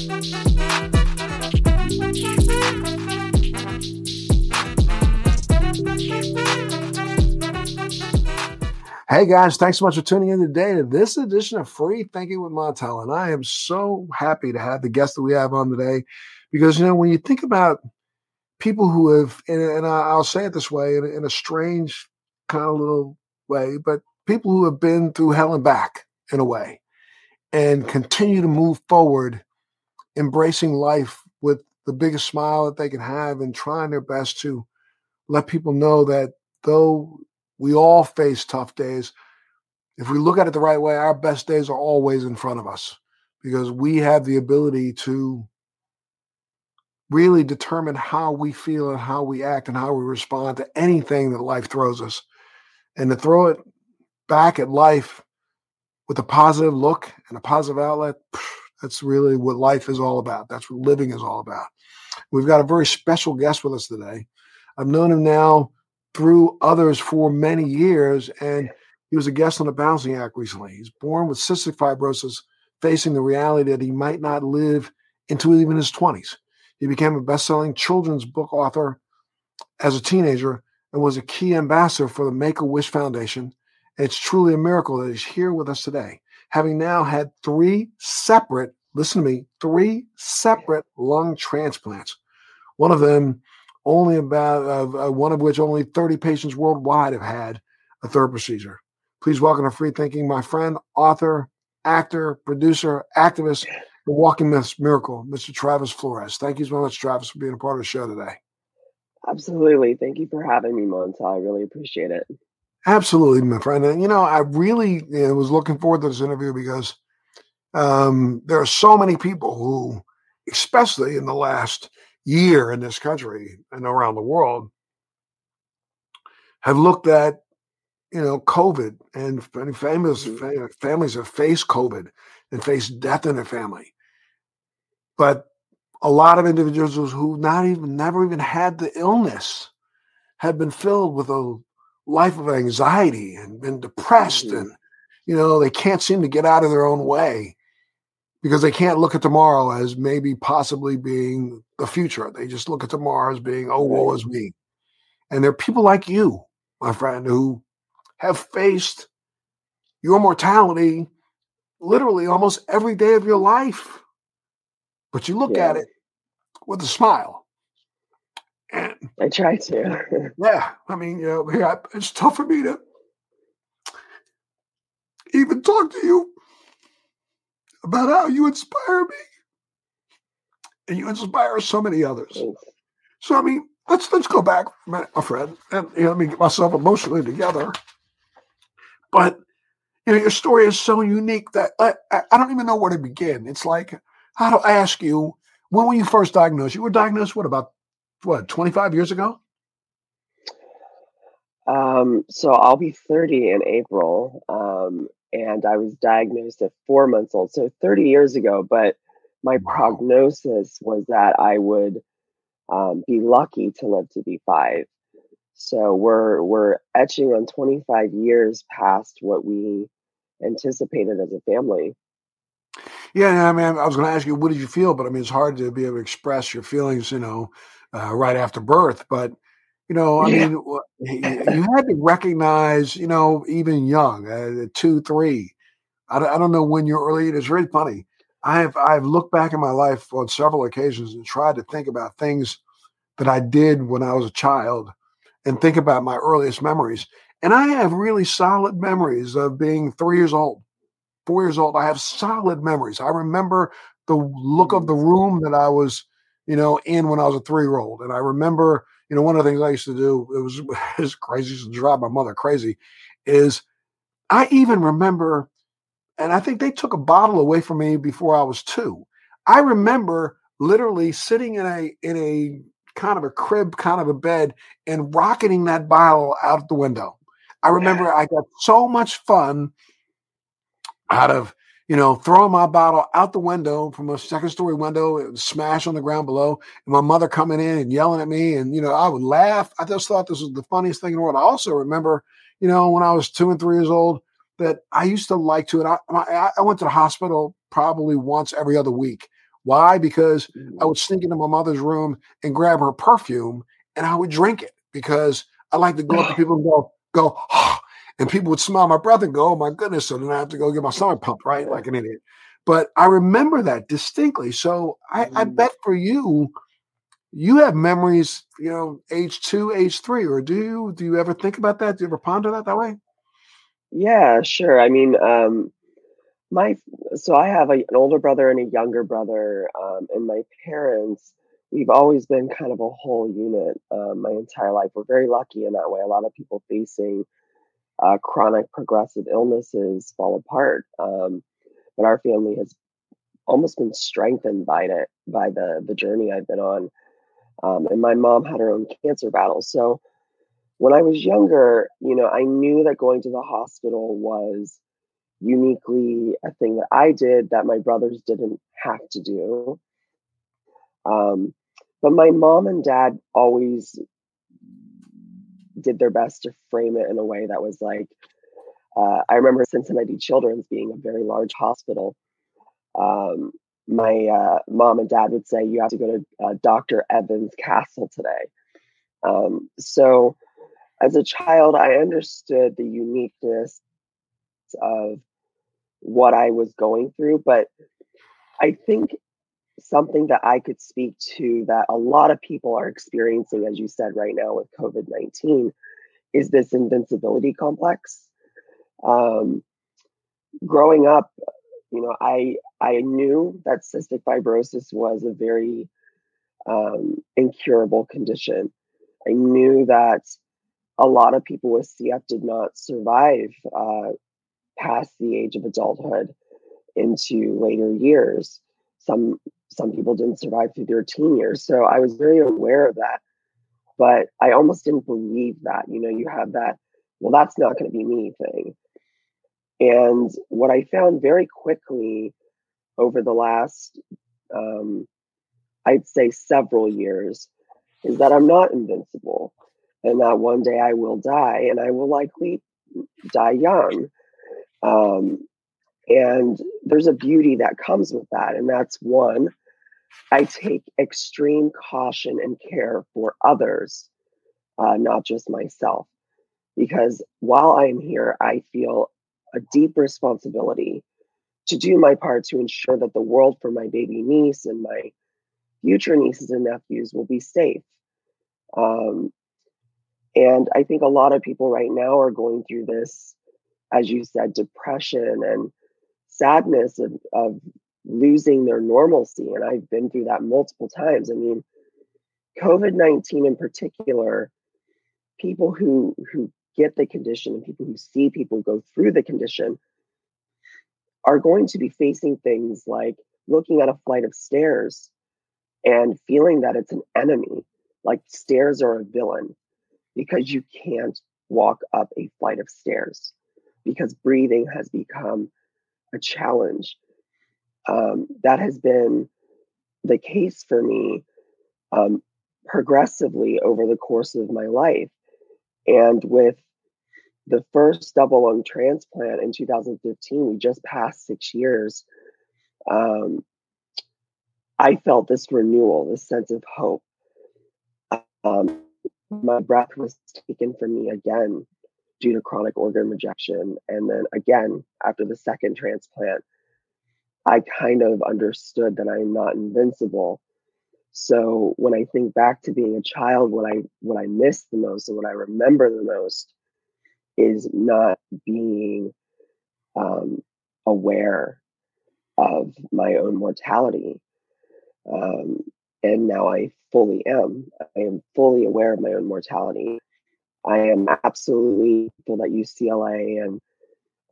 Hey guys, thanks so much for tuning in today to this edition of Free Thinking with Montel. And I am so happy to have the guest that we have on today because, you know, when you think about people who have, and, I'll say it this way in, in, a strange kind of little way, but people who have been through hell and back in a way and continue to move forward, embracing life with the biggest smile that they can have and trying their best to let people know that though we all face tough days. If we look at it the right way, our best days are always in front of us because we have the ability to really determine how we feel and how we act and how we respond to anything that life throws us. And to throw it back at life with a positive look and a positive outlet, that's really what life is all about. That's what living is all about. We've got a very special guest with us today. I've known him now through others for many years. And he was a guest on the Balancing Act recently. He's born with cystic fibrosis, facing the reality that he might not live into even his 20s. He became a best selling children's book author as a teenager and was a key ambassador for the Make a Wish Foundation. It's truly a miracle that he's here with us today, having now had three separate, listen to me, three separate lung transplants. One of them only about uh, uh, one of which only 30 patients worldwide have had a third procedure. Please welcome to Free Thinking, my friend, author, actor, producer, activist, the walking miracle, Mr. Travis Flores. Thank you so much, Travis, for being a part of the show today. Absolutely. Thank you for having me, Montel. I really appreciate it. Absolutely, my friend. And, you know, I really you know, was looking forward to this interview because um, there are so many people who, especially in the last year in this country and around the world have looked at you know COVID and, and families mm-hmm. families have faced COVID and faced death in their family, but a lot of individuals who not even never even had the illness have been filled with a life of anxiety and been depressed mm-hmm. and you know they can't seem to get out of their own way because they can't look at tomorrow as maybe possibly being the future. They just look at tomorrow as being, oh, woe is me. And there are people like you, my friend, who have faced your mortality literally almost every day of your life. But you look yeah. at it with a smile. And I try to. yeah. I mean, you know, yeah, it's tough for me to even talk to you about how you inspire me and you inspire so many others. So I mean, let's let's go back a my friend, and you know, let me get myself emotionally together. But you know, your story is so unique that I, I don't even know where to begin. It's like how to ask you when were you first diagnosed? You were diagnosed what about what twenty five years ago? Um, so I'll be 30 in April. Um, and I was diagnosed at four months old, so 30 years ago. But my wow. prognosis was that I would um, be lucky to live to be five. So we're we're etching on 25 years past what we anticipated as a family. Yeah, I mean, I was going to ask you, what did you feel? But I mean, it's hard to be able to express your feelings, you know, uh, right after birth. But you know, I yeah. mean, you had to recognize, you know, even young, uh, two, three. I, I don't know when you're early. It's really funny. I have I've looked back in my life on several occasions and tried to think about things that I did when I was a child and think about my earliest memories. And I have really solid memories of being three years old, four years old. I have solid memories. I remember the look of the room that I was, you know, in when I was a three year old. And I remember you know, one of the things I used to do, it was, was crazy, to drive my mother crazy, is I even remember, and I think they took a bottle away from me before I was two. I remember literally sitting in a in a kind of a crib, kind of a bed, and rocketing that bottle out the window. I remember I got so much fun out of you know, throwing my bottle out the window from a second story window, it would smash on the ground below, and my mother coming in and yelling at me. And, you know, I would laugh. I just thought this was the funniest thing in the world. I also remember, you know, when I was two and three years old, that I used to like to, and I, I, I went to the hospital probably once every other week Why? Because I Mhm. would sneak into my mother's room and grab her perfume and I would drink it because I like to go up to people and go, go, and people would smell my breath and go, oh my goodness. So then I have to go get my stomach pumped, right? Like an idiot. But I remember that distinctly. So I, I Mm. bet for you, you have memories, you know, age two, age three, or do you? Do you ever think about that? Do you ever ponder that that way? Yeah, sure. I mean, um, my so I have a, an older brother and a younger brother, um, and my parents. We've always been kind of a whole unit um, my entire life. We're very lucky in that way. A lot of people facing uh, chronic progressive illnesses fall apart, um, but our family has almost been strengthened by it by the the journey I've been on. Um, and my mom had her own cancer battle, so when I was younger, you know, I knew that going to the hospital was uniquely a thing that I did that my brothers didn't have to do. Um, but my mom and dad always did their best to frame it in a way that was like, uh, I remember Cincinnati Children's being a very large hospital. Um, my uh, mom and dad would say, You have to go to uh, Dr. Evans Castle today. Um, so, as a child, I understood the uniqueness of what I was going through, but I think something that I could speak to that a lot of people are experiencing, as you said right now with COVID 19, is this invincibility complex. Um, growing up, you know, I I knew that cystic fibrosis was a very um, incurable condition. I knew that a lot of people with CF did not survive uh, past the age of adulthood into later years. Some some people didn't survive through their teen years. So I was very aware of that. But I almost didn't believe that. You know, you have that, well, that's not going to be me thing. And what I found very quickly over the last, um, I'd say several years, is that I'm not invincible and that one day I will die and I will likely die young. Um, and there's a beauty that comes with that. And that's one, I take extreme caution and care for others, uh, not just myself. Because while I'm here, I feel a deep responsibility to do my part to ensure that the world for my baby niece and my future nieces and nephews will be safe. Um, and I think a lot of people right now are going through this, as you said, depression and sadness of, of losing their normalcy. And I've been through that multiple times. I mean, COVID 19 in particular, people who, who get the condition and people who see people go through the condition are going to be facing things like looking at a flight of stairs and feeling that it's an enemy, like stairs are a villain because you can't walk up a flight of stairs because breathing has become a challenge. Um, that has been the case for me um, progressively over the course of my life. And with the first double lung transplant in 2015, we just passed six years. Um, I felt this renewal, this sense of hope. Um, my breath was taken from me again due to chronic organ rejection. And then again, after the second transplant, I kind of understood that I'm not invincible. So when I think back to being a child, what I what I miss the most and what I remember the most is not being um, aware of my own mortality. Um, and now I fully am. I am fully aware of my own mortality. I am absolutely that UCLA and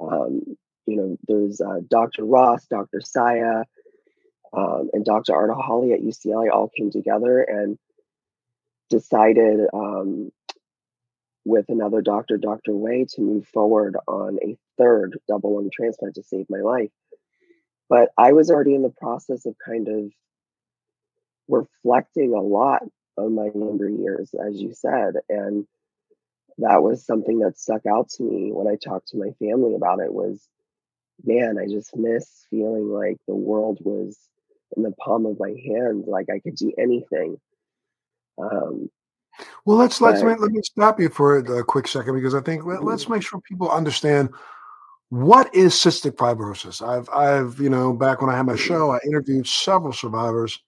um, you know there's uh, Dr. Ross, Dr. Saya, um, and Dr. Ardehali at UCLA all came together and decided um, with another doctor, Dr. Way, to move forward on a third double lung transplant to save my life. But I was already in the process of kind of reflecting a lot on my younger years, as you said. And that was something that stuck out to me when I talked to my family about it was, man, I just miss feeling like the world was in the palm of my hand. Like I could do anything. Um, well, let's let's let me stop you for a quick second because I think let, us mm-hmm. make sure people understand what is cystic fibrosis. I've I've you know back when I had my show, I interviewed several survivors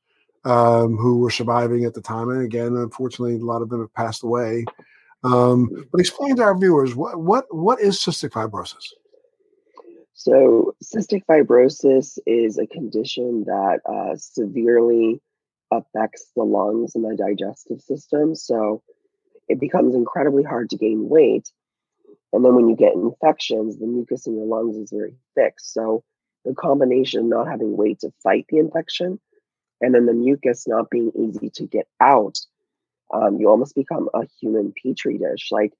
um, who were surviving at the time, and again, unfortunately, a lot of them have passed away. Um, mm-hmm. but explain to our viewers what what what is cystic fibrosis. So, cystic fibrosis is a condition that uh, severely affects the lungs and the digestive system. So, it becomes incredibly hard to gain weight. And then, when you get infections, the mucus in your lungs is very thick. So, the combination of not having weight to fight the infection and then the mucus not being easy to get out, um, you almost become a human petri dish. Like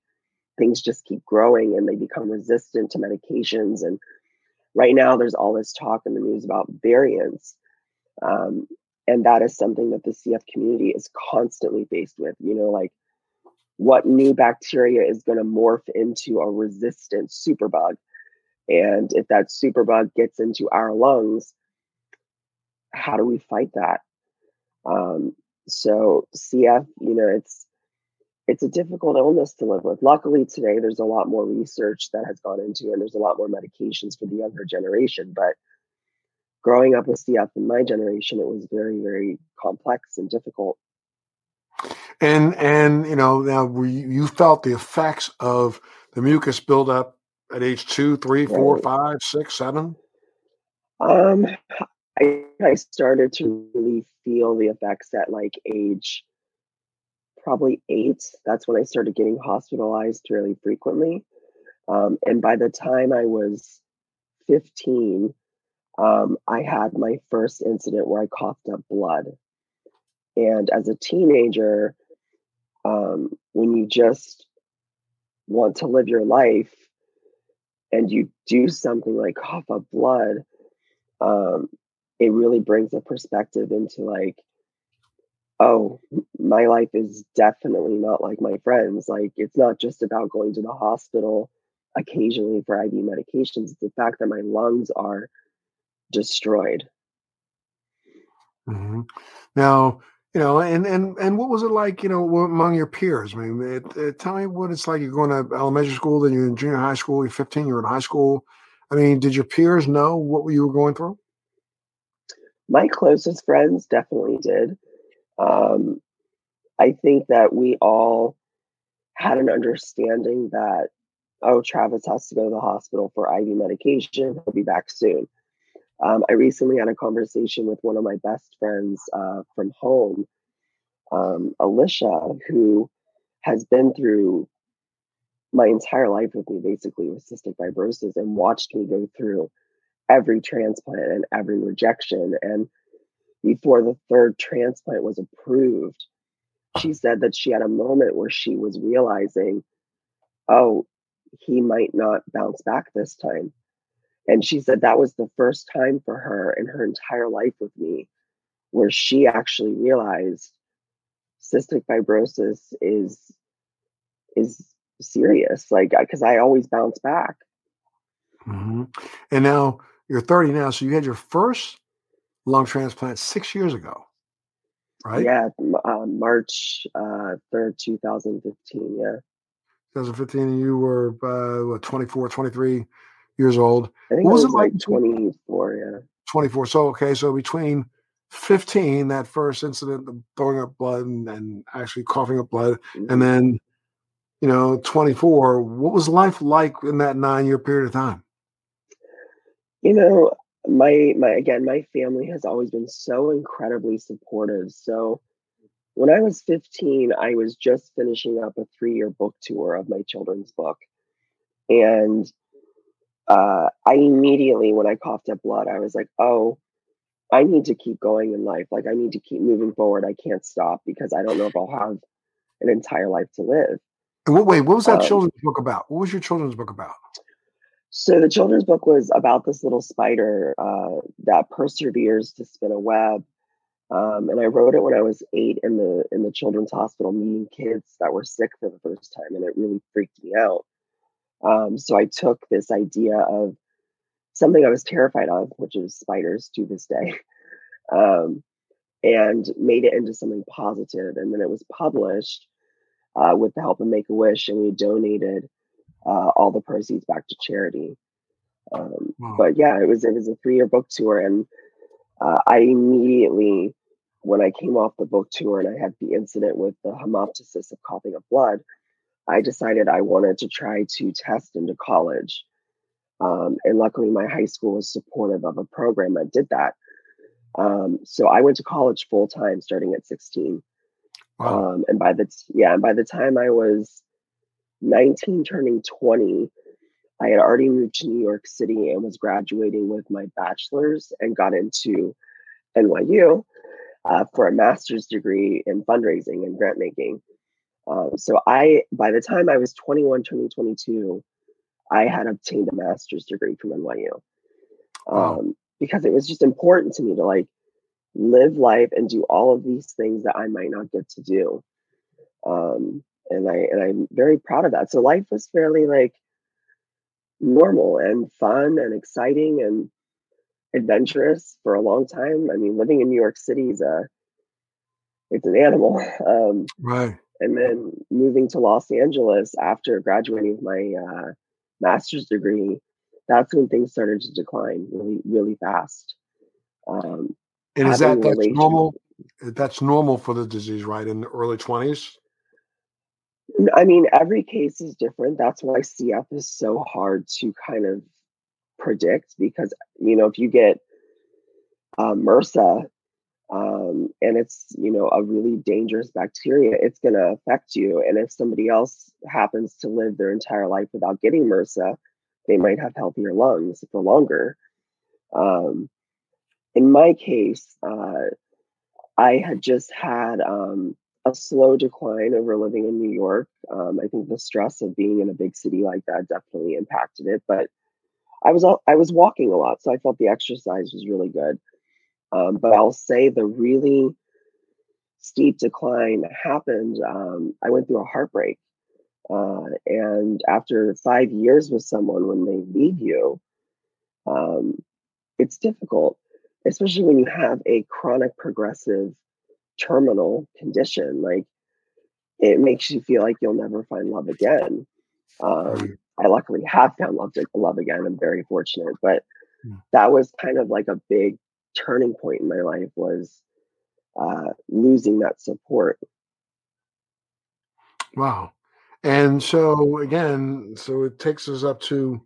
things just keep growing and they become resistant to medications and right now there's all this talk in the news about variants um, and that is something that the cf community is constantly faced with you know like what new bacteria is going to morph into a resistant superbug? And if that superbug gets into our lungs how do we fight that? Um, so cf you know it's it's a difficult illness to live with. Luckily, today there's a lot more research that has gone into it, and there's a lot more medications for the younger generation. But growing up with CF in my generation, it was very, very complex and difficult. And and you know now we, you felt the effects of the mucus buildup at age two, three, four, right. five, six, seven. Um, I I started to really feel the effects at like age probably eight. That's when I started getting hospitalized really frequently. Um, and by the time I was 15, um, I had my first incident where I coughed up blood. And as a teenager, um, when you just want to live your life and you do something like cough up blood, um, it really brings a perspective into like, oh, my life is definitely not like my friends. Like, it's not just about going to the hospital occasionally for IV medications. It's the fact that my lungs are destroyed. Mm-hmm. Now, you know, and and and what was it like, you know, among your peers? I mean, it, it, tell me what it's like. You're going to elementary school, then you're in junior high school. You're 15. You're in high school. I mean, did your peers know what you were going through? My closest friends definitely did. Um, I think that we all had an understanding that, oh, Travis has to go to the hospital for IV medication. He'll be back soon. Um, I recently had a conversation with one of my best friends uh, from home, um, Alicia, who has been through my entire life with me basically with cystic fibrosis and watched me go through every transplant and every rejection. And before the third transplant was approved, she said that she had a moment where she was realizing, oh, he might not bounce back this time. And she said that was the first time for her in her entire life with me where she actually realized cystic fibrosis is is serious like because i always bounce back mm-hmm. and now you're 30 now so you had your first lung transplant six years ago, right? Yeah, uh, March uh, 3rd, 2015. Yeah. 2015, you were uh, what, 24, 23 years old. I think what was, it like? 24, yeah. 24. So, okay, so between 15, that first incident, the throwing up blood and, and actually coughing up blood, mm-hmm. and then, you know, 24, what was life like in that nine year period of time? You know, my my again my family has always been so incredibly supportive. So when i was 15 i was just finishing up a three year book tour of my children's book. And uh, i immediately when i coughed up blood i was like oh i need to keep going in life. Like i need to keep moving forward. I can't stop because i don't know if i'll have an entire life to live. And what wait what was that um, children's book about? What was your children's book about so the children's book was about this little spider uh, that perseveres to spin a web. Um, and I wrote it when I was eight in the in the children's hospital, meeting kids that were sick for the first time, and it really freaked me out. Um, so I took this idea of something I was terrified of, which is spiders to this day, um, and made it into something positive. And then it was published uh, with the help of Make a Wish, and we donated uh, all the proceeds back to charity. Um, wow. But yeah, it was it was a three year book tour, and uh, I immediately, when I came off the book tour and I had the incident with the hemoptysis of coughing up blood, I decided I wanted to try to test into college. Um, and luckily, my high school was supportive of a program that did that. Um, so I went to college full time starting at 16. Wow. Um, and by the t- yeah, and by the time I was 19, turning 20, I had already moved to New York City and was graduating with my bachelor's and got into NYU uh, for a master's degree in fundraising and grant making. Um, so I, by the time I was 21, turning 22, I had obtained a master's degree from NYU. Um, wow. Because it was just important to me to like live life and do all of these things that I might not get to do. Um, and I and I'm very proud of that. So life was fairly like normal and fun and exciting and adventurous for a long time. I mean, living in New York City is a it's an animal. Um, right. And then moving to Los Angeles after graduating with my uh, master's degree, that's when things started to decline really, really fast. Um, and is that that's normal? That's normal for the disease, right? In the early twenties. I mean, every case is different. That's why CF is so hard to kind of predict because you know if you get uh, MRSA um, and it's you know a really dangerous bacteria, it's going to affect you. And if somebody else happens to live their entire life without getting MRSA, they might have healthier lungs for longer. Um, in my case, uh, I had just had um, a slow decline over living in New York. Um, I think the stress of being in a big city like that definitely impacted it. But I was I was walking a lot, so I felt the exercise was really good. Um, but I'll say the really steep decline happened. Um, I went through a heartbreak, uh, and after five years with someone, when they leave you, um, it's difficult especially when you have a chronic progressive terminal condition like it makes you feel like you'll never find love again. Um, i luckily have found love, to, love again i'm very fortunate but hmm. that was kind of like a big turning point in my life was uh, losing that support. Wow. And so again so it takes us up to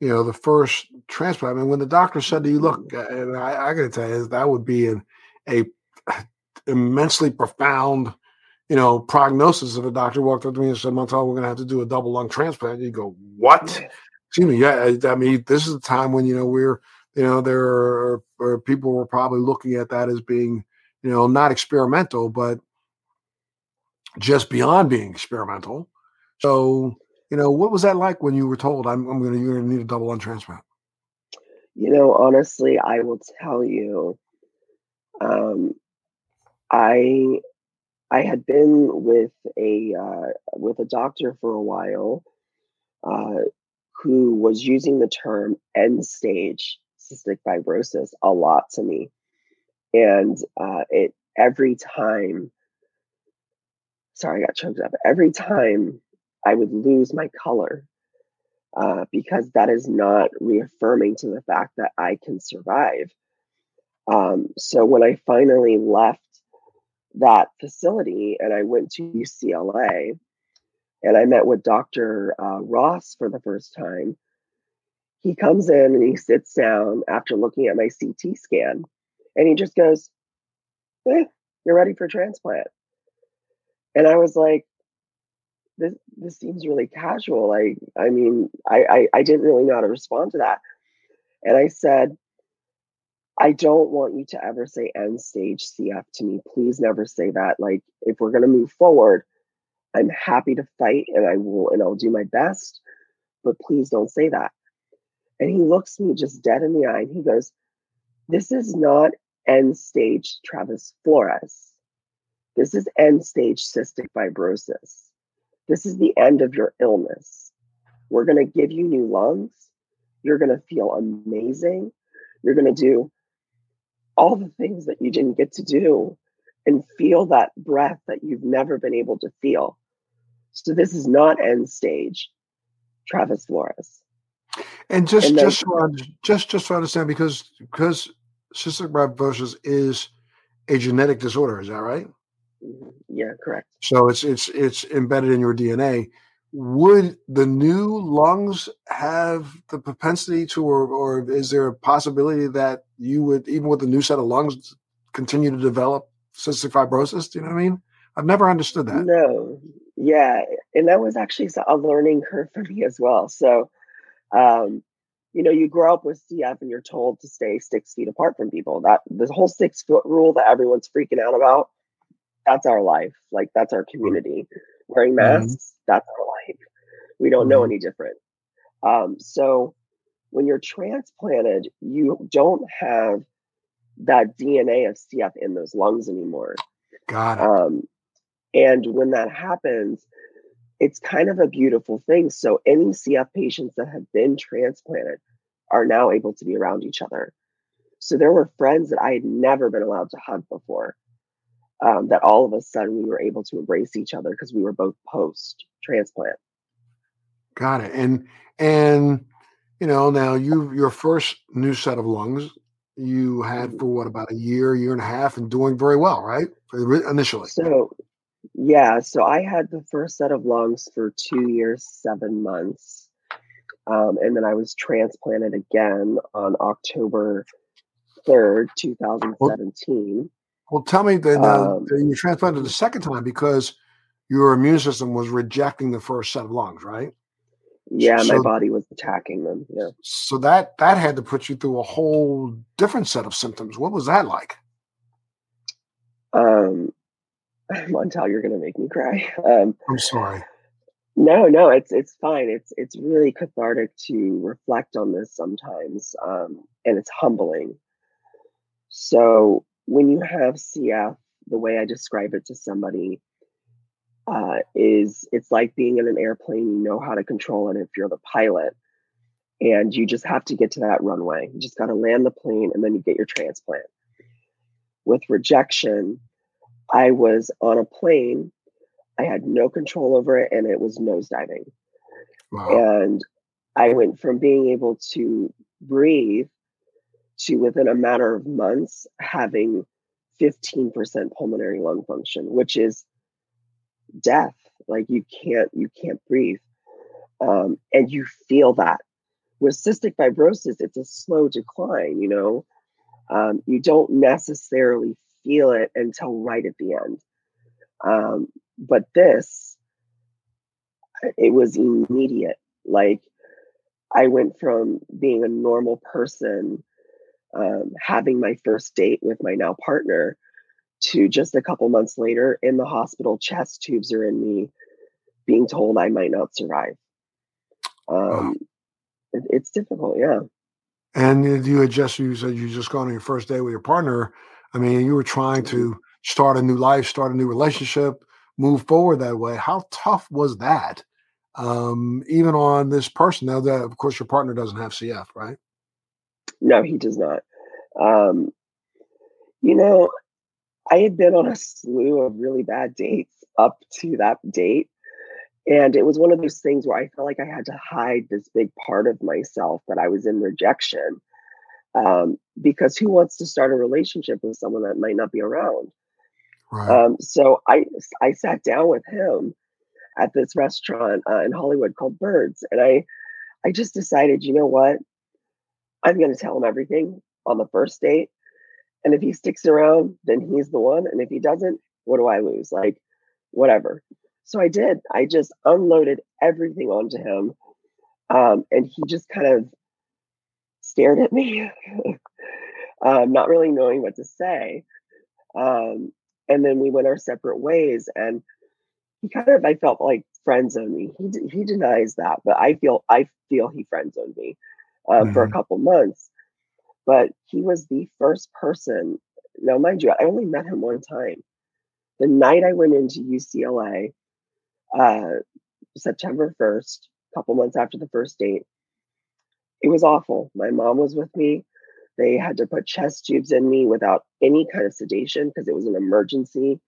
you know, the first transplant. I mean, when the doctor said to you, look, uh, and I, I got to tell you, that would be an a immensely profound, you know, prognosis if a doctor walked up to me and said, Montel, we're going to have to do a double lung transplant. You go, what? Excuse me. Yeah. I, I, mean, this is a time when, you know, we're, you know, there are, are people were probably looking at that as being, you know, not experimental, but just beyond being experimental. So, you know, what was that like when you were told I'm, I'm going to you're going to need a double lung transplant? You know, honestly, I will tell you, um, I I had been with a uh, with a doctor for a while, uh, who was using the term end stage cystic fibrosis a lot to me, and uh, it every time. Sorry, I got choked up. Every time I would lose my color uh, because that is not reaffirming to the fact that I can survive. Um, so when I finally left that facility and I went to UCLA and I met with Dr. Uh, Ross for the first time, he comes in and he sits down after looking at my CT scan and he just goes, eh, You're ready for transplant. And I was like, this this seems really casual. I I mean, I, I, I didn't really know how to respond to that. And I said, I don't want you to ever say end stage CF to me. Please never say that. Like if we're gonna move forward, I'm happy to fight and I will and I'll do my best, but please don't say that. And he looks me just dead in the eye and he goes, This is not end stage Travis Flores. This is end stage cystic fibrosis. This is the end of your illness. We're going to give you new lungs. You're going to feel amazing. You're going to do all the things that you didn't get to do and feel that breath that you've never been able to feel. So this is not end stage, Travis Flores. And just and just so I, just just to understand, because because cystic fibrosis is a genetic disorder, is that right? Yeah, correct. So it's it's it's embedded in your DNA. Would the new lungs have the propensity to, or, or is there a possibility that you would, even with a new set of lungs, continue to develop cystic fibrosis? Do you know what I mean? I've never understood that. No, yeah, and that was actually a learning curve for me as well. So, um, you know, you grow up with CF and you're told to stay six feet apart from people. That the whole six foot rule that everyone's freaking out about. That's our life. Like that's our community. Wearing mm-hmm. masks. Mm-hmm. That's our life. We don't mm-hmm. know any different. Um, so when you're transplanted, you don't have that DNA of CF in those lungs anymore. Got it. Um, and when that happens, it's kind of a beautiful thing. So any CF patients that have been transplanted are now able to be around each other. So there were friends that I had never been allowed to hug before. Um, that all of a sudden we were able to embrace each other because we were both post transplant. Got it. And and you know now you your first new set of lungs you had mm-hmm. for what about a year, year and a half, and doing very well, right? Initially. So yeah, so I had the first set of lungs for two years, seven months. Um, and then I was transplanted again on October 3rd, 2017. Well, well tell me then uh, um, you transplanted the second time because your immune system was rejecting the first set of lungs, right? Yeah, so, my body was attacking them. Yeah. So that that had to put you through a whole different set of symptoms. What was that like? Um, Montel, you're gonna make me cry. Um, I'm sorry. No, no, it's it's fine. It's it's really cathartic to reflect on this sometimes, um, and it's humbling. So when you have CF, the way I describe it to somebody uh, is it's like being in an airplane. You know how to control it if you're the pilot, and you just have to get to that runway. You just got to land the plane, and then you get your transplant. With rejection, I was on a plane. I had no control over it and it was nosediving. Wow. And I went from being able to breathe to within a matter of months having 15% pulmonary lung function, which is death. Like you can't you can't breathe. Um, and you feel that. With cystic fibrosis, it's a slow decline, you know. Um, you don't necessarily feel it until right at the end. Um, but this, it was immediate. Like I went from being a normal person, um, having my first date with my now partner, to just a couple months later in the hospital, chest tubes are in me, being told I might not survive. Um, it, it's difficult, yeah. And you had just you said you just gone on your first day with your partner. I mean, you were trying to mm-hmm. start a new life, start a new relationship, move forward that way. How tough was that? Um, even on this person, now that of course your partner doesn't have CF, right? No, he does not. Um, you know, I had been on a slew of really bad dates up to that date. And it was one of those things where I felt like I had to hide this big part of myself that I was in rejection um, because who wants to start a relationship with someone that might not be around? Right. Um, so I I sat down with him at this restaurant uh, in Hollywood called Birds, and I I just decided, you know what, I'm going to tell him everything on the first date, and if he sticks around, then he's the one, and if he doesn't, what do I lose? Like, whatever. So I did. I just unloaded everything onto him, um, and he just kind of stared at me, um, not really knowing what to say. Um, and then we went our separate ways, and he kind of I felt like friend zoned me. He he denies that, but I feel I feel he friend zoned me uh, mm-hmm. for a mm-hmm. couple months. But he was the first person. Now, mind you, I only met him one time. The night I went into UCLA, uh, September first, a couple months after the first date, it was awful. My mom was with me. They had to put chest tubes in me without any kind of sedation because it was an emergency.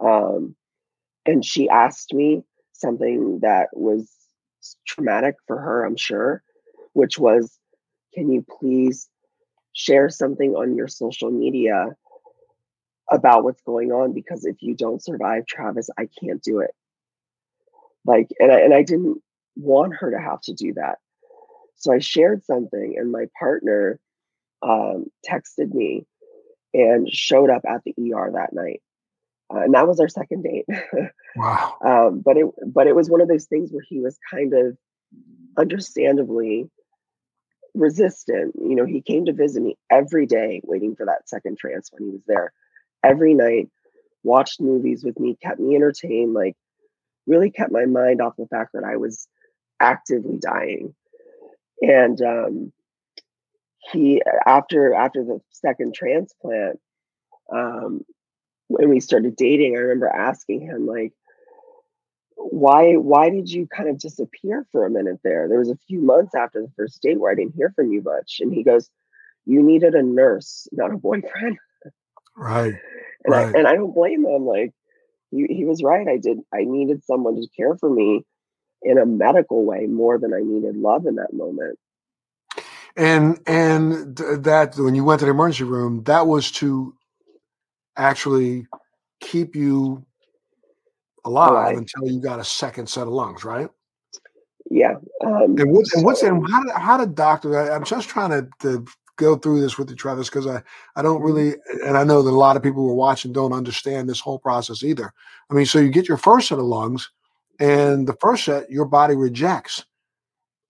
Um, and she asked me something that was traumatic for her, I'm sure, which was, Can you please share something on your social media about what's going on? Because if you don't survive Travis, I can't do it. Like, and I, and I didn't want her to have to do that. So I shared something, and my partner um, texted me and showed up at the ER that night. Uh, and that was our second date. wow. Um, but it but it was one of those things where he was kind of understandably resistant. You know, he came to visit me every day, waiting for that second trance when he was there. Every night, watched movies with me, kept me entertained, like really kept my mind off the fact that I was actively dying. And um, he after after the second transplant, um, when we started dating, I remember asking him like, why why did you kind of disappear for a minute there? There was a few months after the first date where I didn't hear from you much. And he goes, You needed a nurse, not a boyfriend. Right. And right. I and I don't blame him. Like he, he was right. I did I needed someone to care for me in a medical way more than I needed love in that moment. And and that when you went to the emergency room, that was to actually keep you alive, alive. until you got a second set of lungs, right? Yeah. Um, and what's so, and what's and how did how did doctor? I, am just trying to, to go through this with you, Travis, because I I don't mm-hmm. really, and I know that a lot of people who are watching don't understand this whole process either. I mean, so you get your first set of lungs, and the first set your body rejects.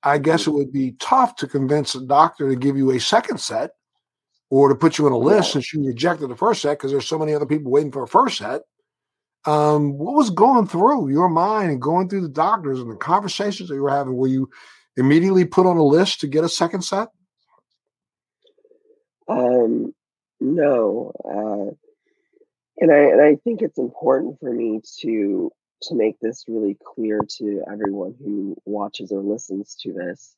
I guess it would be tough to convince a doctor to give you a second set or to put you on a list yeah. since you rejected the first set because there's so many other people waiting for a first set. Um, what was going through your mind and going through the doctors and the conversations that you were having? Were you immediately put on a list to get a second set? Um, no. Uh, and I and I think it's important for me to to make this really clear to everyone who watches or listens to this.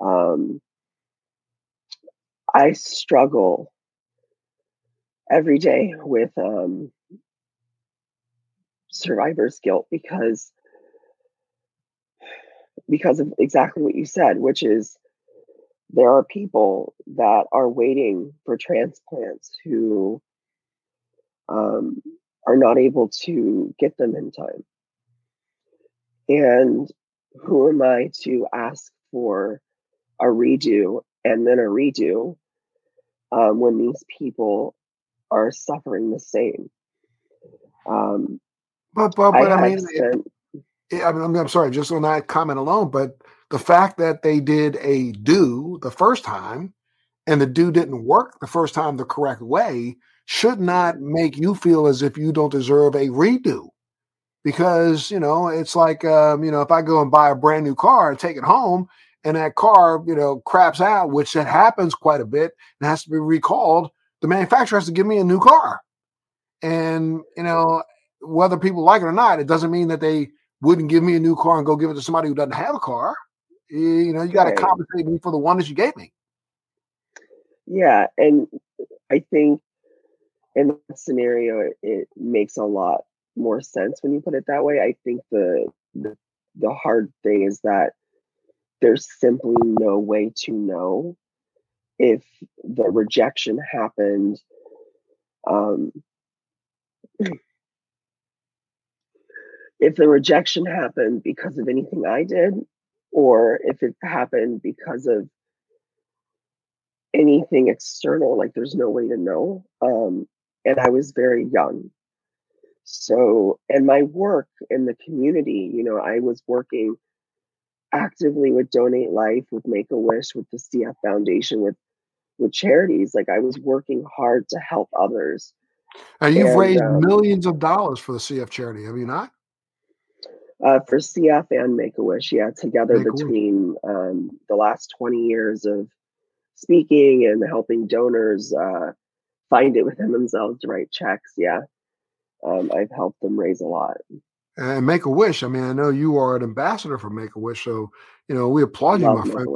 Um, I struggle every day with um, survivor's guilt because because of exactly what you said, which is there are people that are waiting for transplants who um, are not able to get them in time. And who am I to ask for a redo and then a redo um, when these people are suffering the same? Um, but but but I, I mean, spent, it, I mean, I'm sorry, just on that comment alone. But the fact that they did a do the first time, and the do didn't work the first time the correct way should not make you feel as if you don't deserve a redo. Because, you know, it's like, um, you know, if I go and buy a brand new car and take it home and that car, you know, craps out, which that happens quite a bit and has to be recalled, the manufacturer has to give me a new car. And, you know, whether people like it or not, it doesn't mean that they wouldn't give me a new car and go give it to somebody who doesn't have a car. You know, you got to right. compensate me for the one that you gave me. Yeah. And I think in that scenario, it, it, makes a lot more sense when you put it that way. I think the, the the hard thing is that there's simply no way to know if the rejection happened um, if the rejection happened because of anything I did, or if it happened because of anything external, like there's no way to know. Um, and I was very young. So, and my work in the community, you know, I was working actively with Donate Life, with Make a Wish, with the CF Foundation, with with charities. Like I was working hard to help others. And you've and, raised um, millions of dollars for the CF charity, have you not? Uh, for CF and Make a Wish, yeah, together Make between um, the last 20 years of speaking and helping donors uh, find it within themselves to write checks. Yeah. Um, I've helped them raise a lot. And Make a Wish. I mean, I know you are an ambassador for Make a Wish, so you know we applaud you, Love my friend.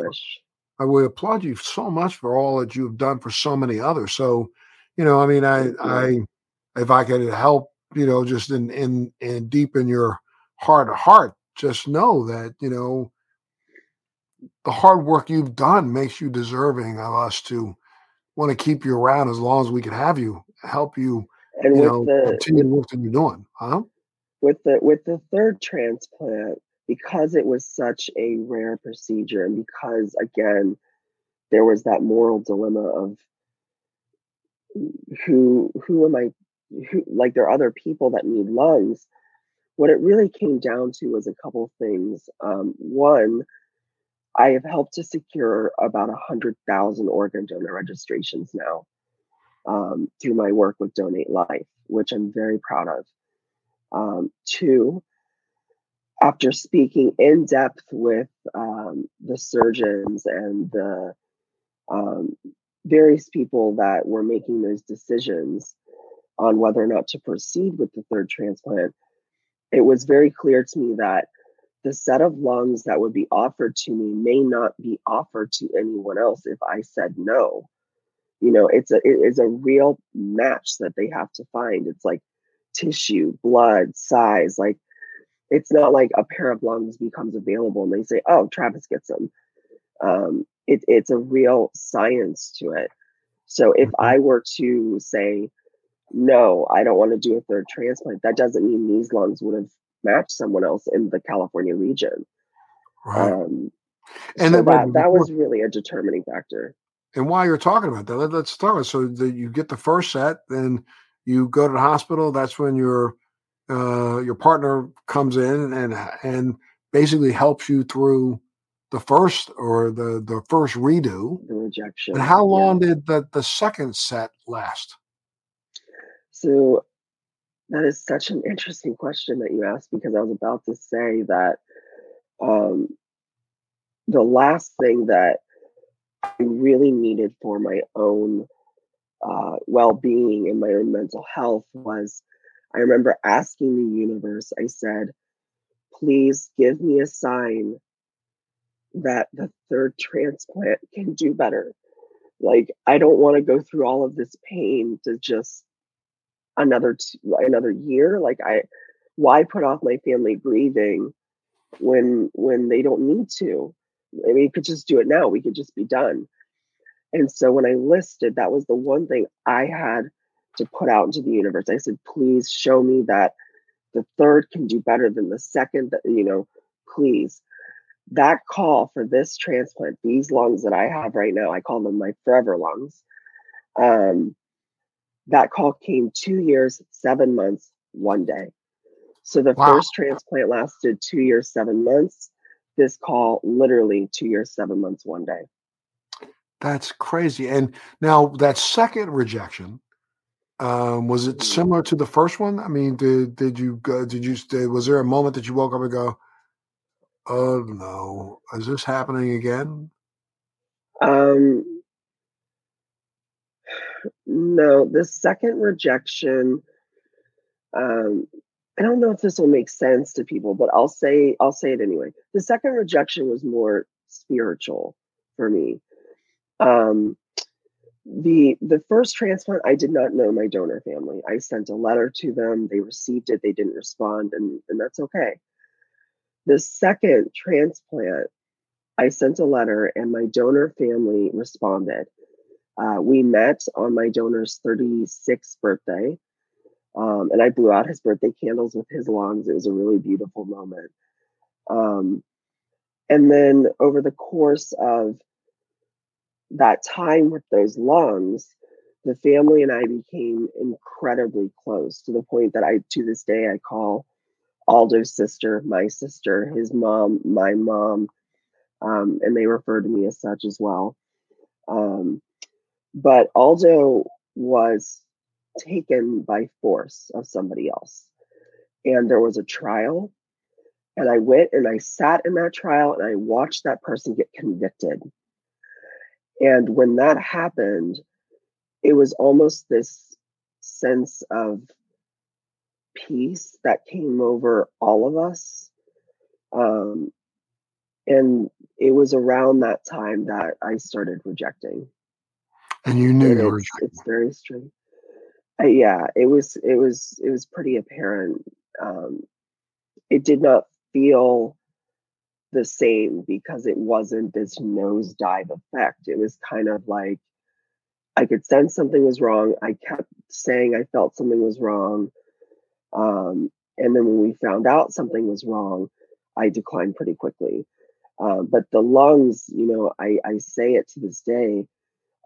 I would applaud you so much for all that you've done for so many others. So, you know, I mean, I, I, if I could help, you know, just in, in, in deep in your heart of heart, just know that, you know, the hard work you've done makes you deserving of us to want to keep you around as long as we can have you, help you, and you know, the, continue with, what you're doing, huh? With the with the third transplant, because it was such a rare procedure, and because again, there was that moral dilemma of who who am I? Who, like there are other people that need lungs. What it really came down to was a couple things. Um, one, I have helped to secure about 100,000 organ donor registrations now um, through my work with Donate Life, which I'm very proud of. Um, two, after speaking in depth with um, the surgeons and the um, various people that were making those decisions on whether or not to proceed with the third transplant, it was very clear to me that the set of lungs that would be offered to me may not be offered to anyone else if I said no. You know, it's a it is a real match that they have to find. It's like tissue, blood, size. Like it's not like a pair of lungs becomes available and they say, "Oh, Travis gets them." Um, it, it's a real science to it. So if mm-hmm. I were to say, "No, I don't want to do a third transplant," that doesn't mean these lungs would have matched someone else in the California region. Right. Um, and so that, that was really a determining factor. And while you're talking about that, let, us start. With so you get the first set, then you go to the hospital. That's when your uh, your partner comes in and and basically helps you through the first or the the first redo. The rejection. And how long yeah. did the the second set last? So that is such an interesting question that you asked because I was about to say that um, the last thing that I really needed for my own uh, well being and my own mental health was I remember asking the universe, I said, please give me a sign that the third transplant can do better. Like, I don't want to go through all of this pain to just another t- another year like i why put off my family grieving when when they don't need to? I mean we could just do it now we could just be done. And so when i listed that was the one thing i had to put out into the universe. I said please show me that the third can do better than the second that you know please. That call for this transplant these lungs that i have right now i call them my forever lungs um that call came two years, seven months, one day. So the wow. first transplant lasted two years, seven months. This call literally two years, seven months, one day. That's crazy. And now that second rejection, um, was it mm-hmm. similar to the first one? I mean, did did you go, did you did, was there a moment that you woke up and go, "Oh no, is this happening again?" Um, no, the second rejection, um, I don't know if this will make sense to people, but I'll say I'll say it anyway. The second rejection was more spiritual for me. Um, the the first transplant, I did not know my donor family. I sent a letter to them. They received it. They didn't respond, and and that's okay. The second transplant, I sent a letter, and my donor family responded. Uh, we met on my donor's 36th birthday, um, and I blew out his birthday candles with his lungs. It was a really beautiful moment. Um, and then over the course of that time with those lungs, the family and I became incredibly close to the point that I, to this day, I call Aldo's sister my sister, his mom, my mom, um, and they refer to me as such as well. Um, but Aldo was taken by force of somebody else. And there was a trial. And I went and I sat in that trial and I watched that person get convicted. And when that happened, it was almost this sense of peace that came over all of us. Um, and it was around that time that I started rejecting. And you knew you were it's, it's very strange. Uh, yeah, it was it was it was pretty apparent. Um, it did not feel the same because it wasn't this nosedive effect. It was kind of like I could sense something was wrong. I kept saying I felt something was wrong. Um, and then when we found out something was wrong, I declined pretty quickly. Um, but the lungs, you know, I, I say it to this day,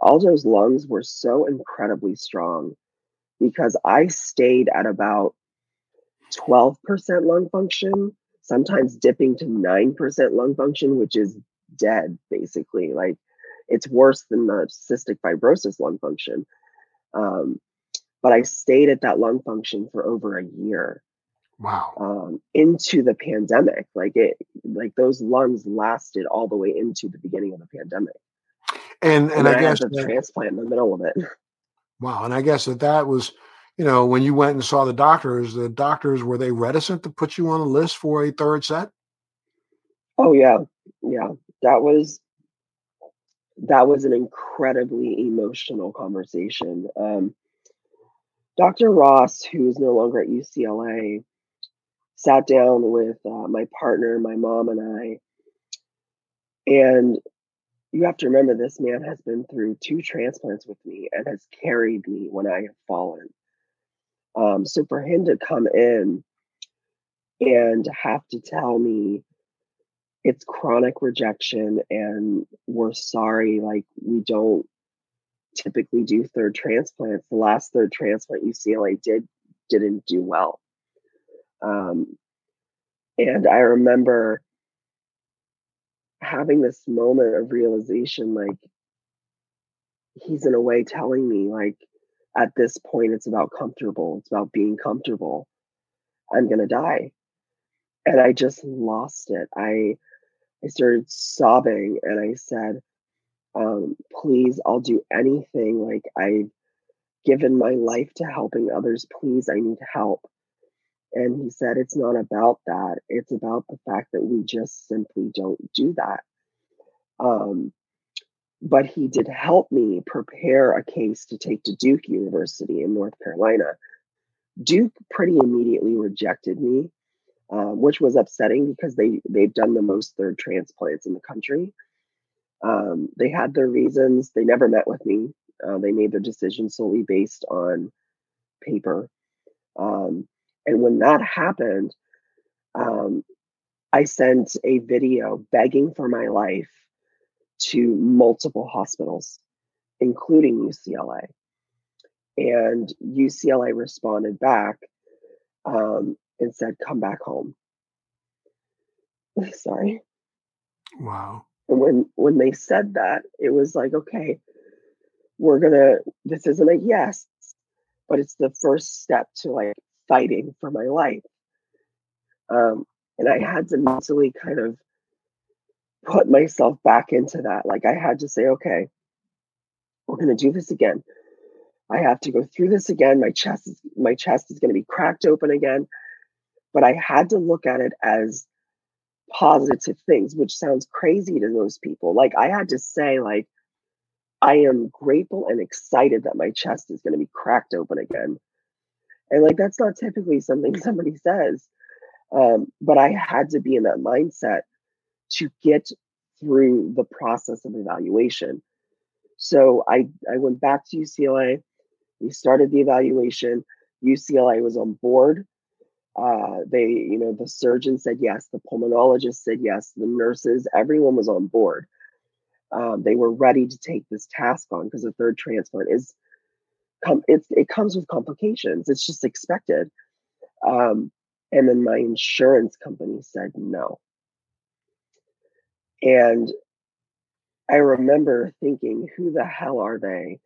Aldo's lungs were so incredibly strong because I stayed at about 12% lung function, sometimes dipping to 9% lung function, which is dead, basically. Like it's worse than the cystic fibrosis lung function. Um, but I stayed at that lung function for over a year. Wow. Um, into the pandemic, like it, like those lungs lasted all the way into the beginning of the pandemic. And and, and I, I guess the transplant in the middle of it. Wow. And I guess that that was, you know, when you went and saw the doctors, the doctors were they reticent to put you on a list for a third set? Oh yeah, yeah. That was that was an incredibly emotional conversation. Um, Dr. Ross, who is no longer at UCLA, sat down with uh, my partner, my mom, and I. And you have to remember this man has been through two transplants with me and has carried me when I have fallen. Um, so for him to come in and have to tell me it's chronic rejection and we're sorry, like we don't typically do third transplants. The last third transplant UCLA did didn't do well. Um, and I remember having this moment of realization like he's in a way telling me like at this point it's about comfortable it's about being comfortable. I'm going to die. And i just lost it. I i started sobbing and i said um, please i'll do anything like i've given my life to helping others. Please i need help and he said, it's not about that. It's about the fact that we just simply don't do that. Um, but he did help me prepare a case to take to Duke University in North Carolina. Duke pretty immediately rejected me, um, which was upsetting because they they've done the most third transplants in the country. Um, they had their reasons. They never met with me. Uh, they made their decision solely based on paper. Um, and when that happened, um, I sent a video begging for my life to multiple hospitals, including UCLA. And UCLA responded back um, and said, come back home. Sorry. Wow. And when when they said that, it was like, okay, we're gonna this isn't a yes, but it's the first step to like fighting for my life. Um, and I had to mentally kind of put myself back into that. Like I had to say, okay, we're going to do this again. I have to go through this again. My chest is my chest is going to be cracked open again. But I had to look at it as positive things, which sounds crazy to most people. Like I had to say, like, I am grateful and excited that my chest is going to be cracked open again. And like that's not typically something somebody says. Um, but I had to be in that mindset to get through the process of evaluation. So I I went back to UCLA. We started the evaluation. UCLA was on board. Uh, they, you know, the surgeon said yes, the pulmonologist said yes, the nurses, everyone was on board. Um, they were ready to take this task on because a third transplant is com- it comes with complications. It's just expected. Um, and then my insurance company said no. And I remember thinking, who the hell are they?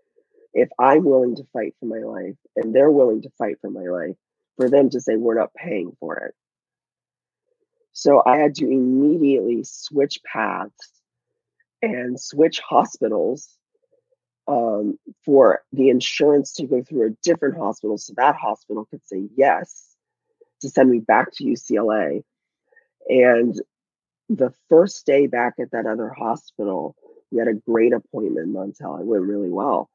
If I'm willing to fight for my life and they're willing to fight for my life, for them to say, we're not paying for it. So I had to immediately switch paths and switch hospitals um, for the insurance to go through a different hospital so that hospital could say yes to send me back to UCLA. And the first day back at that other hospital, we had a great appointment, Montel. It went really well.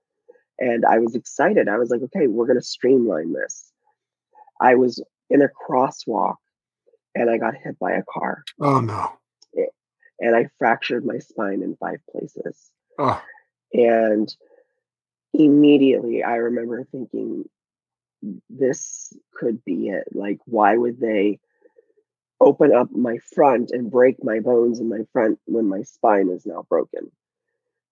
And I was excited. I was like, okay, we're going to streamline this. I was in a crosswalk and I got hit by a car. Oh, no. And I fractured my spine in five places. Oh. And immediately I remember thinking, this could be it. Like, why would they open up my front and break my bones in my front when my spine is now broken?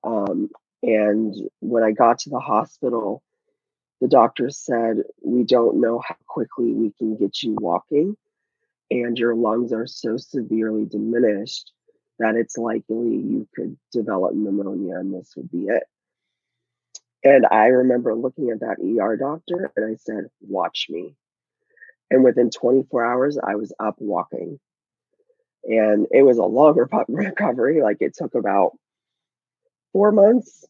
Um, and when I got to the hospital, the doctor said, We don't know how quickly we can get you walking, and your lungs are so severely diminished that it's likely you could develop pneumonia and this would be it. And I remember looking at that ER doctor and I said, Watch me. And within 24 hours, I was up walking. And it was a longer recovery. Like it took about four months,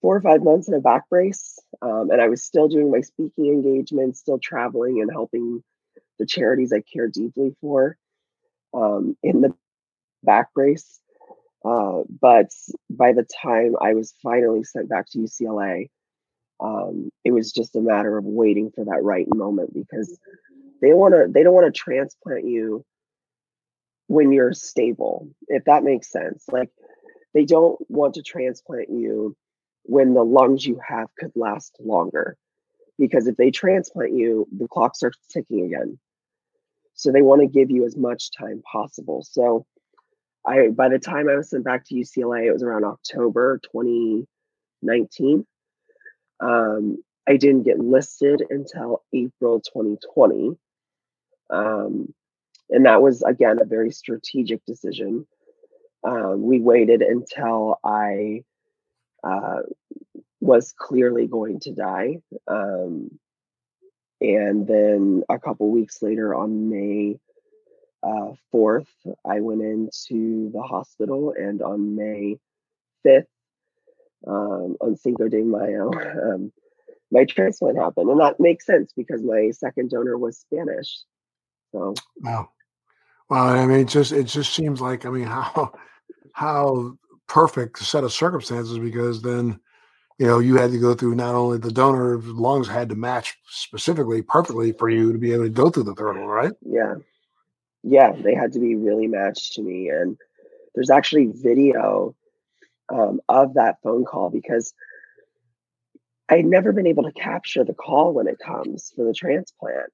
four or five months in a back brace. Um, and I was still doing my speaking engagements, still traveling and helping the charities I care deeply for um, in the back brace. Uh, but by the time I was finally sent back to UCLA, um, it was just a matter of waiting for that right moment because they want to they don't want to transplant you when you're stable if that makes sense like they don't want to transplant you when the lungs you have could last longer because if they transplant you the clock starts ticking again so they want to give you as much time possible so I by the time I was sent back to UCLA, it was around October 2019. Um, I didn't get listed until April 2020. Um, and that was again a very strategic decision. Um, we waited until I uh, was clearly going to die. Um, and then a couple weeks later, on May uh, 4th, I went into the hospital, and on May 5th, um, on Cinco de Mayo, um, my transplant happened. And that makes sense because my second donor was Spanish. So, wow. Well, I mean, it just it just seems like I mean how how perfect set of circumstances because then you know you had to go through not only the donor lungs had to match specifically perfectly for you to be able to go through the third one, right? Yeah, yeah, they had to be really matched to me. And there's actually video um, of that phone call because I'd never been able to capture the call when it comes for the transplant.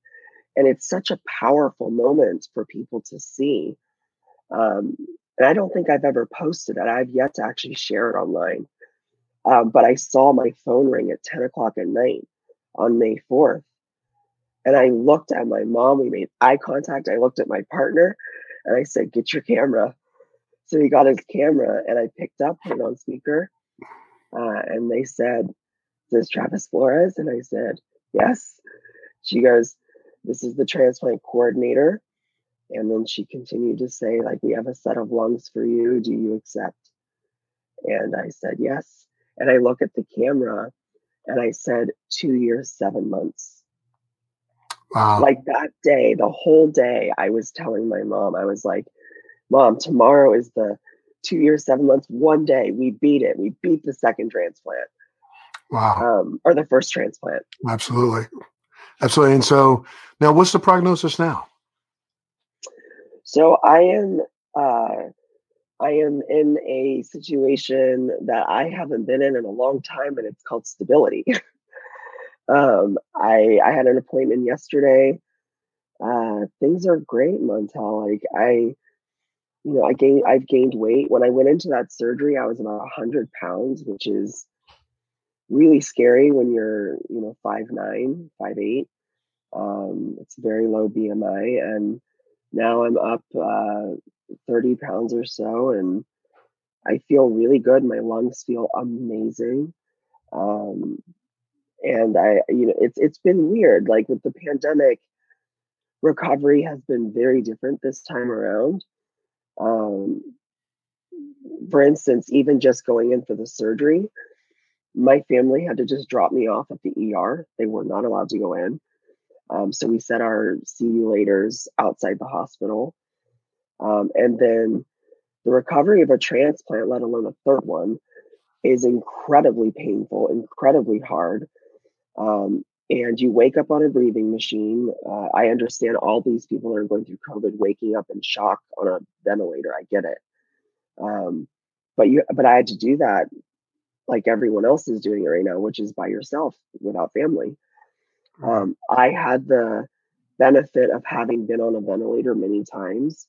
And it's such a powerful moment for people to see. Um, and I don't think I've ever posted it. I've yet to actually share it online. Um, but I saw my phone ring at 10 o'clock at night on May 4th. And I looked at my mom. We made eye contact. I looked at my partner and I said, Get your camera. So he got his camera and I picked up, it on speaker. Uh, and they said, This is Travis Flores. And I said, Yes. She goes, This is the transplant coordinator. And then she continued to say, like, we have a set of lungs for you. Do you accept? And I said, yes. And I look at the camera and I said, two years, seven months. Wow. Like that day, the whole day, I was telling my mom, I was like, Mom, tomorrow is the two years, seven months, one day. We beat it. We beat the second transplant. Wow. Um, or the first transplant. Absolutely. Absolutely. And so now what's the prognosis now? So I am uh I am in a situation that I haven't been in in a long time and it's called stability. Um, I I had an appointment yesterday. Uh, things are great, Montel. Like I, you know, I gained I've gained weight. When I went into that surgery, I was about hundred pounds, which is really scary when you're, you know, five nine, five eight. Um, it's very low BMI, and now I'm up uh, thirty pounds or so, and I feel really good. My lungs feel amazing. Um, and I, you know, it's it's been weird. Like with the pandemic, recovery has been very different this time around. Um, for instance, even just going in for the surgery, my family had to just drop me off at the ER. They were not allowed to go in. Um, so we set our laters outside the hospital. Um, and then the recovery of a transplant, let alone a third one, is incredibly painful, incredibly hard. Um, and you wake up on a breathing machine. Uh, I understand all these people are going through COVID, waking up in shock on a ventilator. I get it. Um, but you, but I had to do that like everyone else is doing it right now, which is by yourself without family. Um, I had the benefit of having been on a ventilator many times.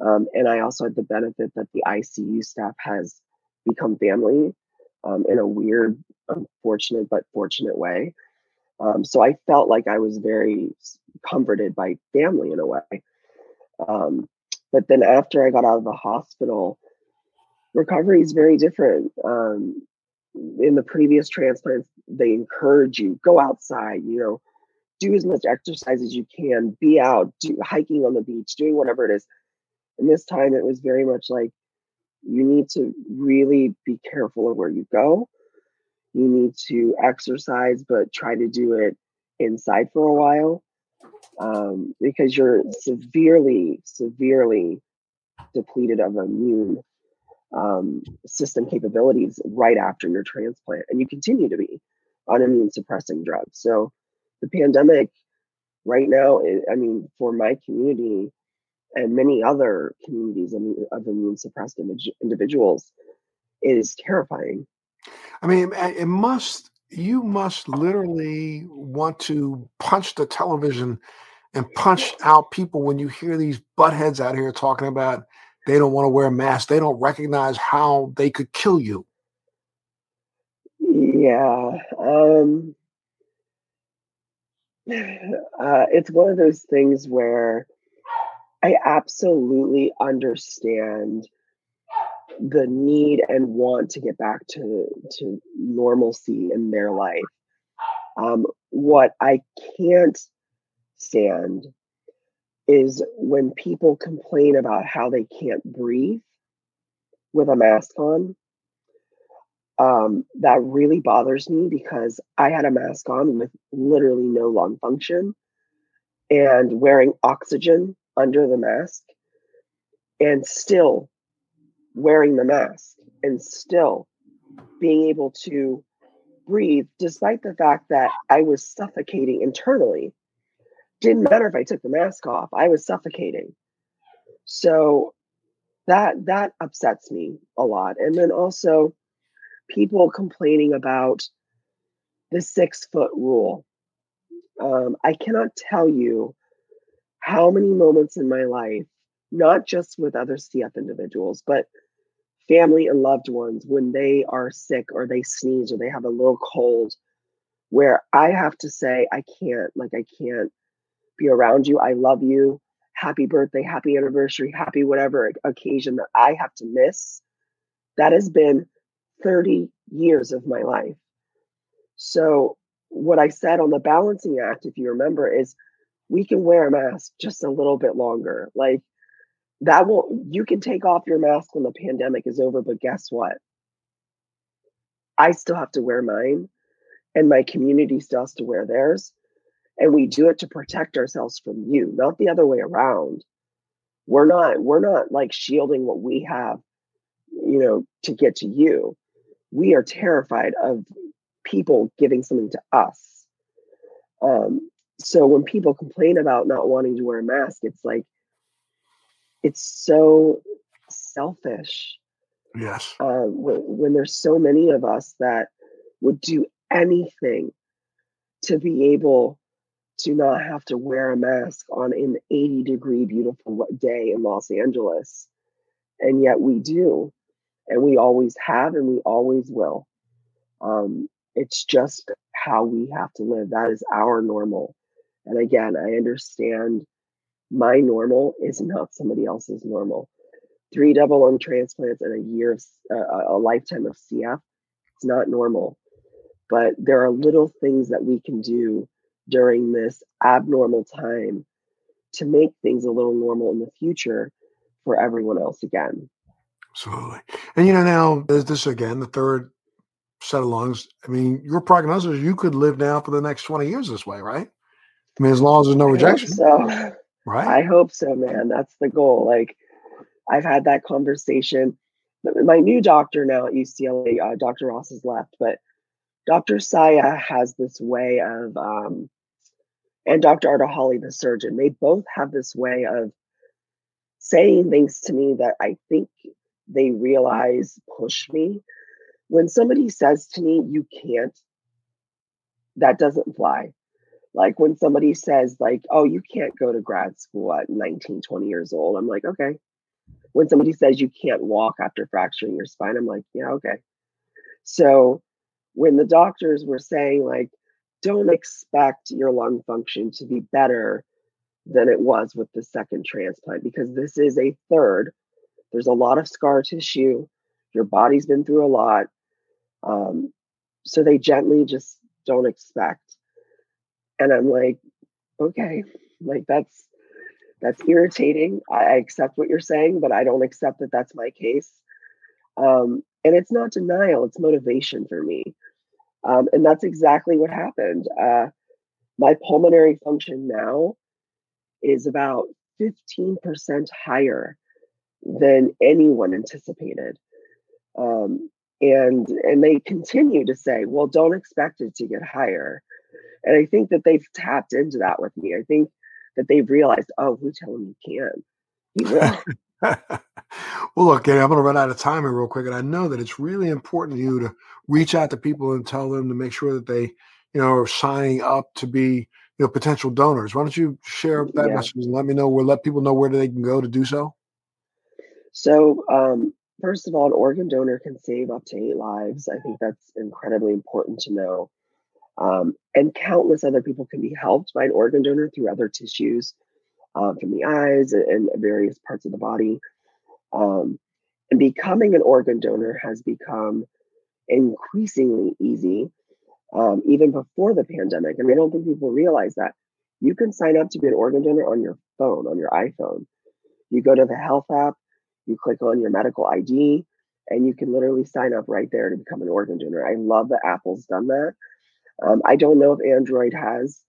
Um, and I also had the benefit that the ICU staff has become family um, in a weird, unfortunate, but fortunate way. Um, so I felt like I was very comforted by family in a way. Um, but then after I got out of the hospital, recovery is very different. Um, in the previous transplants, they encourage you go outside, you know, do as much exercise as you can, be out, do hiking on the beach, doing whatever it is. And this time it was very much like you need to really be careful of where you go. You need to exercise, but try to do it inside for a while um, because you're severely, severely depleted of immune um, system capabilities right after your transplant, and you continue to be on immune suppressing drugs. So the pandemic right now, I mean, for my community and many other communities of immune suppressed individuals, is terrifying. I mean, it must. You must literally want to punch the television and punch out people when you hear these buttheads out here talking about they don't want to wear a mask. They don't recognize how they could kill you. Yeah. Um, uh, it's one of those things where I absolutely understand the need and want to get back to, to normalcy in their life. Um, what I can't stand is when people complain about how they can't breathe with a mask on. Um, that really bothers me because I had a mask on with literally no lung function and wearing oxygen under the mask and still wearing the mask and still being able to breathe despite the fact that I was suffocating internally didn't matter if I took the mask off. I was suffocating. So that that upsets me a lot. And then also people complaining about the six foot rule. Um, I cannot tell you how many moments in my life, not just with other CF individuals, but family and loved ones, when they are sick or they sneeze or they have a little cold, where I have to say, I can't, like, I can't be around you. I love you. Happy birthday, happy anniversary, happy whatever occasion that I have to miss. That has been 30 years of my life. So, what I said on the balancing act, if you remember, is we can wear a mask just a little bit longer. Like that will, you can take off your mask when the pandemic is over, but guess what? I still have to wear mine, and my community still has to wear theirs and we do it to protect ourselves from you not the other way around we're not we're not like shielding what we have you know to get to you we are terrified of people giving something to us um so when people complain about not wanting to wear a mask it's like it's so selfish yes uh, when, when there's so many of us that would do anything to be able to not have to wear a mask on an 80 degree beautiful day in Los Angeles. And yet we do. And we always have and we always will. Um, it's just how we have to live. That is our normal. And again, I understand my normal is not somebody else's normal. Three double lung transplants and a year of uh, a lifetime of CF, it's not normal. But there are little things that we can do during this abnormal time to make things a little normal in the future for everyone else again. Absolutely. And you know, now there's this again, the third set of lungs. I mean, your prognosis, you could live now for the next 20 years this way, right? I mean, as long as there's no rejection. so. Right. I hope so, man. That's the goal. Like I've had that conversation. My new doctor now at UCLA, uh, Dr. Ross has left, but Dr. Saya has this way of, um, and Dr. Ardehali, the surgeon, they both have this way of saying things to me that I think they realize push me. When somebody says to me, you can't, that doesn't fly. Like when somebody says, like, oh, you can't go to grad school at 19, 20 years old, I'm like, okay. When somebody says you can't walk after fracturing your spine, I'm like, yeah, okay. So when the doctors were saying, like, don't expect your lung function to be better than it was with the second transplant because this is a third. There's a lot of scar tissue. Your body's been through a lot. Um, so they gently just don't expect. And I'm like, okay, like that's that's irritating. I, accept what you're saying, but I don't accept that that's my case. Um, and it's not denial; it's motivation for me. Um, and that's exactly what happened. Uh, my pulmonary function now is about 15% higher than anyone anticipated. Um, and and they continue to say, well, don't expect it to get higher. And I think that they've tapped into that with me. I think that they've realized, oh, who tell him you can? He will. well, look, Gary, I'm going to run out of time here real quick, and I know that it's really important to you to reach out to people and tell them to make sure that they, you know, are signing up to be, you know, potential donors. Why don't you share that yeah. message and let me know where, let people know where they can go to do so? So, um, first of all, an organ donor can save up to eight lives. I think that's incredibly important to know. Um, and countless other people can be helped by an organ donor through other tissues uh, from the eyes and, various parts of the body. Um, and becoming an organ donor has become increasingly easy, um, even before the pandemic. And I don't think people realize that. You can sign up to be an organ donor on your phone, on your iPhone. You go to the health app, you click on your medical ID, and you can literally sign up right there to become an organ donor. I love that Apple's done that. Um, I don't know if Android has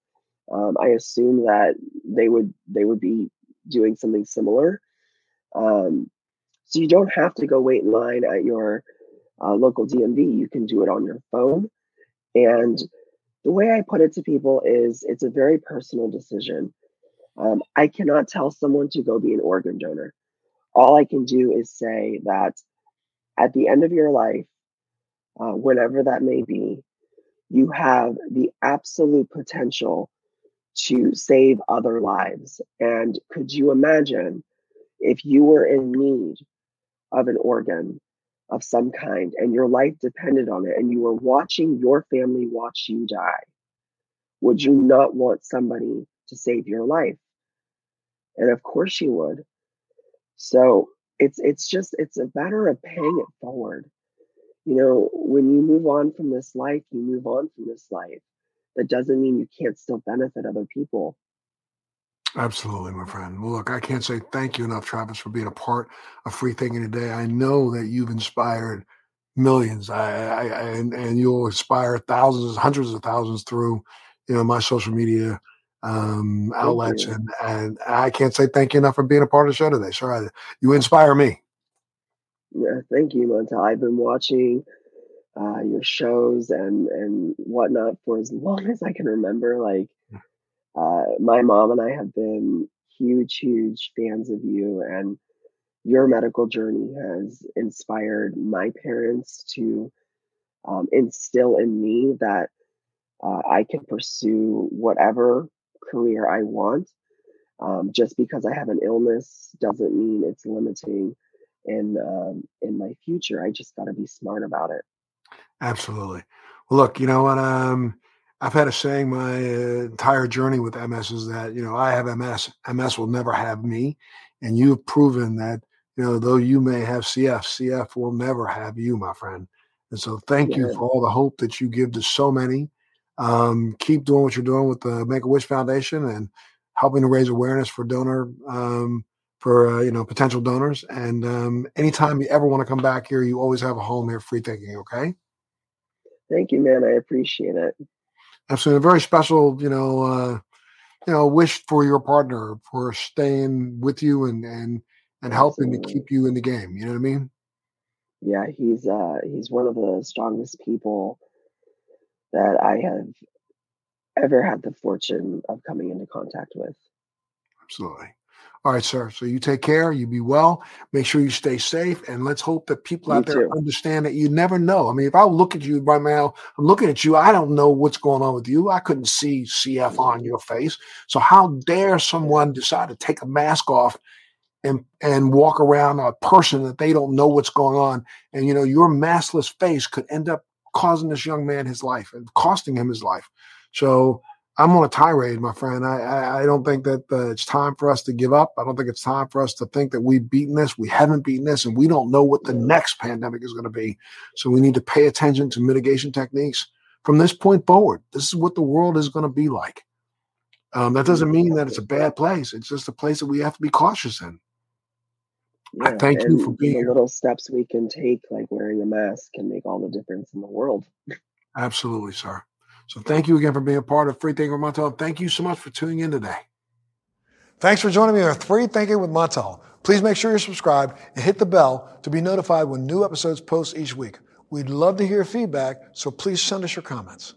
um, I assume that they would they would be doing something similar. Um, so you don't have to go wait in line at your uh, local DMV. You can do it on your phone. And the way I put it to people is it's a very personal decision. Um, I cannot tell someone to go be an organ donor. All I can do is say that at the end of your life, uh, whenever that may be, you have the absolute potential to save other lives. And could you imagine if you were in need of an organ of some kind and your life depended on it and you were watching your family watch you die? Would you not want somebody to save your life? And of course you would. So it's it's just it's a matter of paying it forward. You know, when you move on from this life, you move on from this life that doesn't mean you can't still benefit other people. Absolutely, my friend. Well, look, I can't say thank you enough, Travis, for being a part of Free Thinking today. I know that you've inspired millions, I, I, I and, and you'll inspire thousands, hundreds of thousands through, you know, my social media um, outlets, and and I can't say thank you enough for being a part of the show today. Sir, you inspire me. Yeah, thank you, Montel. I've been watching uh, your shows and and whatnot for as long as I can remember. Like uh, my mom and I have been huge, huge fans of you, and your medical journey has inspired my parents to um, instill in me that uh, I can pursue whatever career I want. Um, just because I have an illness doesn't mean it's limiting in um, in my future. I just got to be smart about it. Absolutely. Well, look, you know what? Um, I've had a saying my uh, entire journey with MS is that you know I have MS, MS will never have me, and you've proven that you know though you may have CF, CF will never have you, my friend. And so, thank yeah. you for all the hope that you give to so many. Um, keep doing what you're doing with the Make a Wish Foundation and helping to raise awareness for donor um, for uh, you know potential donors. And um, anytime you ever want to come back here, you always have a home here, free thinking. Okay. Thank you, man. I appreciate it. Absolutely, a very special, you know, uh, you know, wish for your partner for staying with you and and and helping to keep you in the game. You know what I mean? Yeah, he's uh, he's one of the strongest people that I have ever had the fortune of coming into contact with. Absolutely. All right, sir. So you take care. You be well. Make sure you stay safe, and let's hope that people out there too. understand that you never know. I mean, if I look at you right now, I'm looking at you. I don't know what's going on with you. I couldn't see CF on your face. So how dare someone decide to take a mask off and and walk around a person that they don't know what's going on, and you know your maskless face could end up causing this young man his life and costing him his life. So I'm on a tirade, my friend. I, I, I don't think that uh, it's time for us to give up. I don't think it's time for us to think that we've beaten this. We haven't beaten this, and we don't know what the next pandemic is going to be. So we need to pay attention to mitigation techniques from this point forward. This is what the world is going to be like. Um, that doesn't mean that it's a bad place. It's just a place that we have to be cautious in. Yeah, I thank you for being the little steps we can take, like wearing a mask, can make all the difference in the world. Absolutely, sir. So thank you again for being a part of Free Thinking with Montel. Thank you so much for tuning in today. Thanks for joining me on Free Thinking with Montel. Please make sure you're subscribed and hit the bell to be notified when new episodes post each week. We'd love to hear feedback, so please send us your comments.